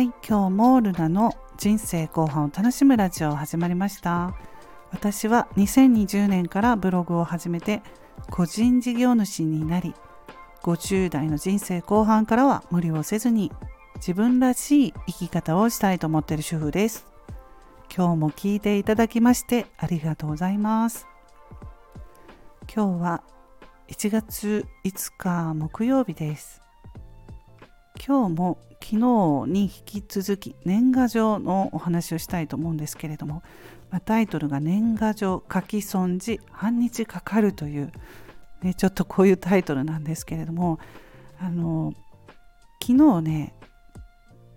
はい今日もルナの人生後半を楽しむラジオ始まりました。私は2020年からブログを始めて個人事業主になり50代の人生後半からは無理をせずに自分らしい生き方をしたいと思っている主婦です。今日も聞いていただきましてありがとうございます。今日は1月5日木曜日です。今日も昨日に引き続き年賀状のお話をしたいと思うんですけれども、タイトルが年賀状書き損じ半日かかるという、ね、ちょっとこういうタイトルなんですけれどもあの昨日ね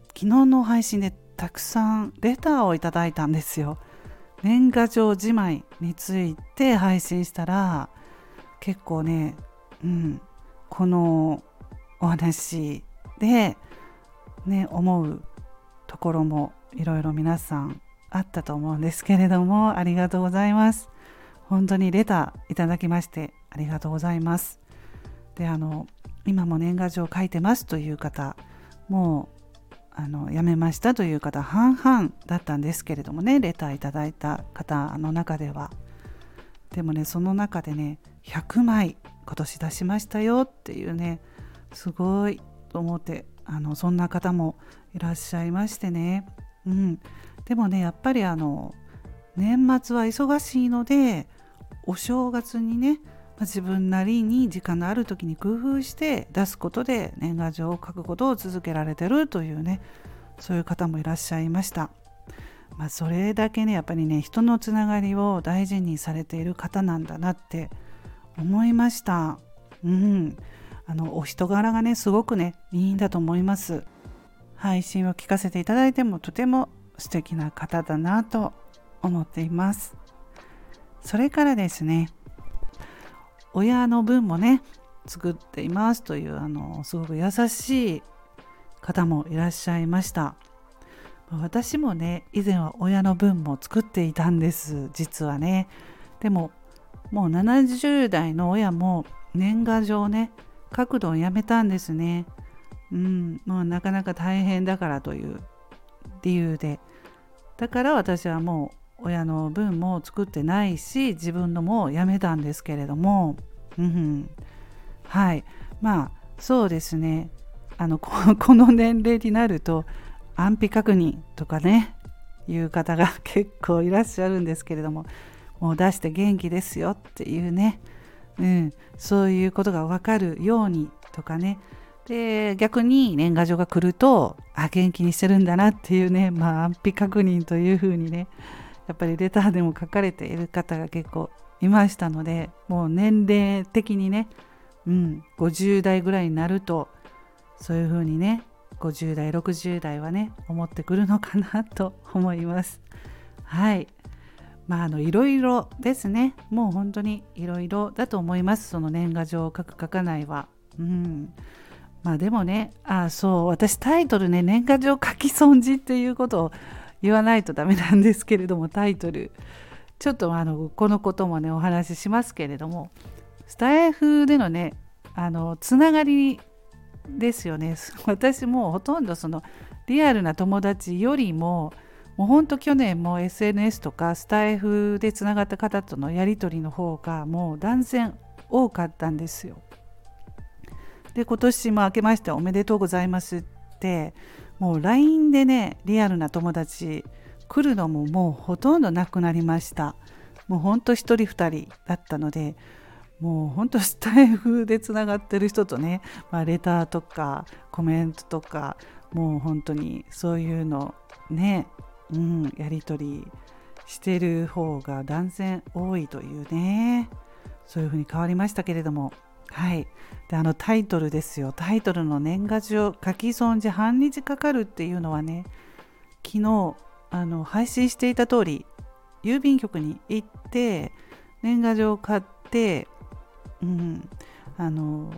昨日の配信でたくさんレターをいただいたんですよ。年賀状じまいについて配信したら結構ね、うん、このお話で、ね、思うところもいろいろ皆さんあったと思うんですけれどもありがとうございます。本当にレターいただきましてありがとうございます。であの今も年賀状書いてますという方もうあの辞めましたという方半々だったんですけれどもねレターいただいた方の中では。でもねその中でね100枚今年出しましたよっていうねすごいと思ってあのそんな方もいらっしゃいましてね、うん、でもねやっぱりあの年末は忙しいのでお正月にね自分なりに時間のある時に工夫して出すことで年賀状を書くことを続けられてるというねそういう方もいらっしゃいました。まあ、それだけねやっぱりね人のつながりを大事にされている方なんだなって思いました。うん、あのお人柄がねすごくねいいんだと思います。配信を聞かせていただいてもとても素敵な方だなと思っています。それからですね親の分もね作っていますというあのすごく優しい方もいらっしゃいました。私もね以前は親の分も作っていたんです実はね。でももう70代の親も年賀状ね角度をやめたんですね。うん、もうなかなか大変だからという理由で。だから私はもう親の分も作ってないし自分のもやめたんですけれども、うん、はい。まあそうですね。あの この年齢になると安否確認とかねいう方が結構いらっしゃるんですけれどももう出して元気ですよっていうね。うん、そういうことが分かるようにとかね。で逆に年賀状が来るとあ元気にしてるんだなっていうね、まあ、安否確認というふうにねやっぱりレターでも書かれている方が結構いましたのでもう年齢的にね、うん、50代ぐらいになるとそういうふうにね50代60代はね思ってくるのかなと思います。はい。まああのいろいろですね。もう本当にいろいろだと思います。その年賀状を書く書かないは。うん。まあでもねあそう。私タイトルね年賀状書き損じっていうことを言わないとダメなんですけれどもタイトル。ちょっとあのこのこともねお話ししますけれどもスタイフでのねあのつながりですよね。私もほとんどそのリアルな友達よりももうほんと去年も SNS とかスタイフでつながった方とのやり取りの方がもう断然多かったんですよ。で今年も明けましておめでとうございますってもう LINE でねリアルな友達来るのももうほとんどなくなりました。もうほんと1人2人だったのでもうほんとスタイフでつながってる人とね、まあ、レターとかコメントとかもう本当にそういうのねうん、やり取りしてる方が断然多いというね。そういうふうに変わりましたけれども。はい。であのタイトルですよ。タイトルの年賀状書き損じ半日かかるっていうのはね昨日あの配信していた通り郵便局に行って年賀状を買って、うん、あの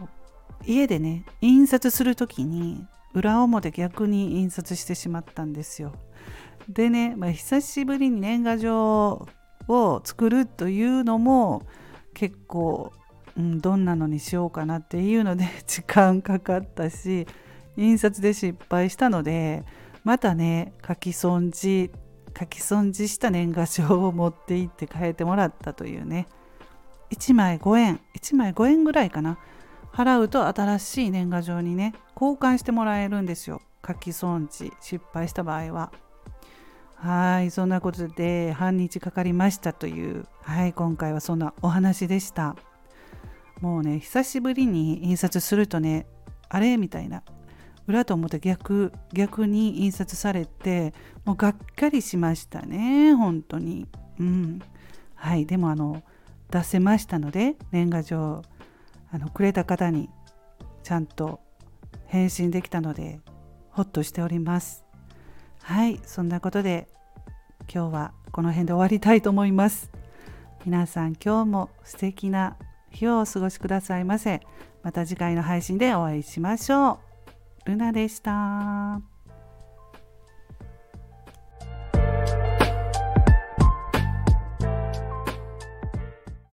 家でね印刷する時に裏表逆に印刷してしまったんですよ。でね、まあ、久しぶりに年賀状を作るというのも結構、うん、どんなのにしようかなっていうので 時間かかったし印刷で失敗したのでまたね書き損じ書き損じした年賀状を持って行って変えてもらったというね。1枚5円1枚5円ぐらいかな。払うと新しい年賀状にね交換してもらえるんですよ。書き損じ失敗した場合は。はいそんなことで半日かかりましたというはい今回はそんなお話でした。もうね久しぶりに印刷するとねあれみたいな裏と表逆逆に印刷されてもうがっかりしましたね本当に。うん。はいでもあの出せましたので年賀状あのくれた方にちゃんと返信できたのでほっとしております。はいそんなことで今日はこの辺で終わりたいと思います。皆さん今日も素敵な日をお過ごしくださいませ。また次回の配信でお会いしましょう。ルナでした。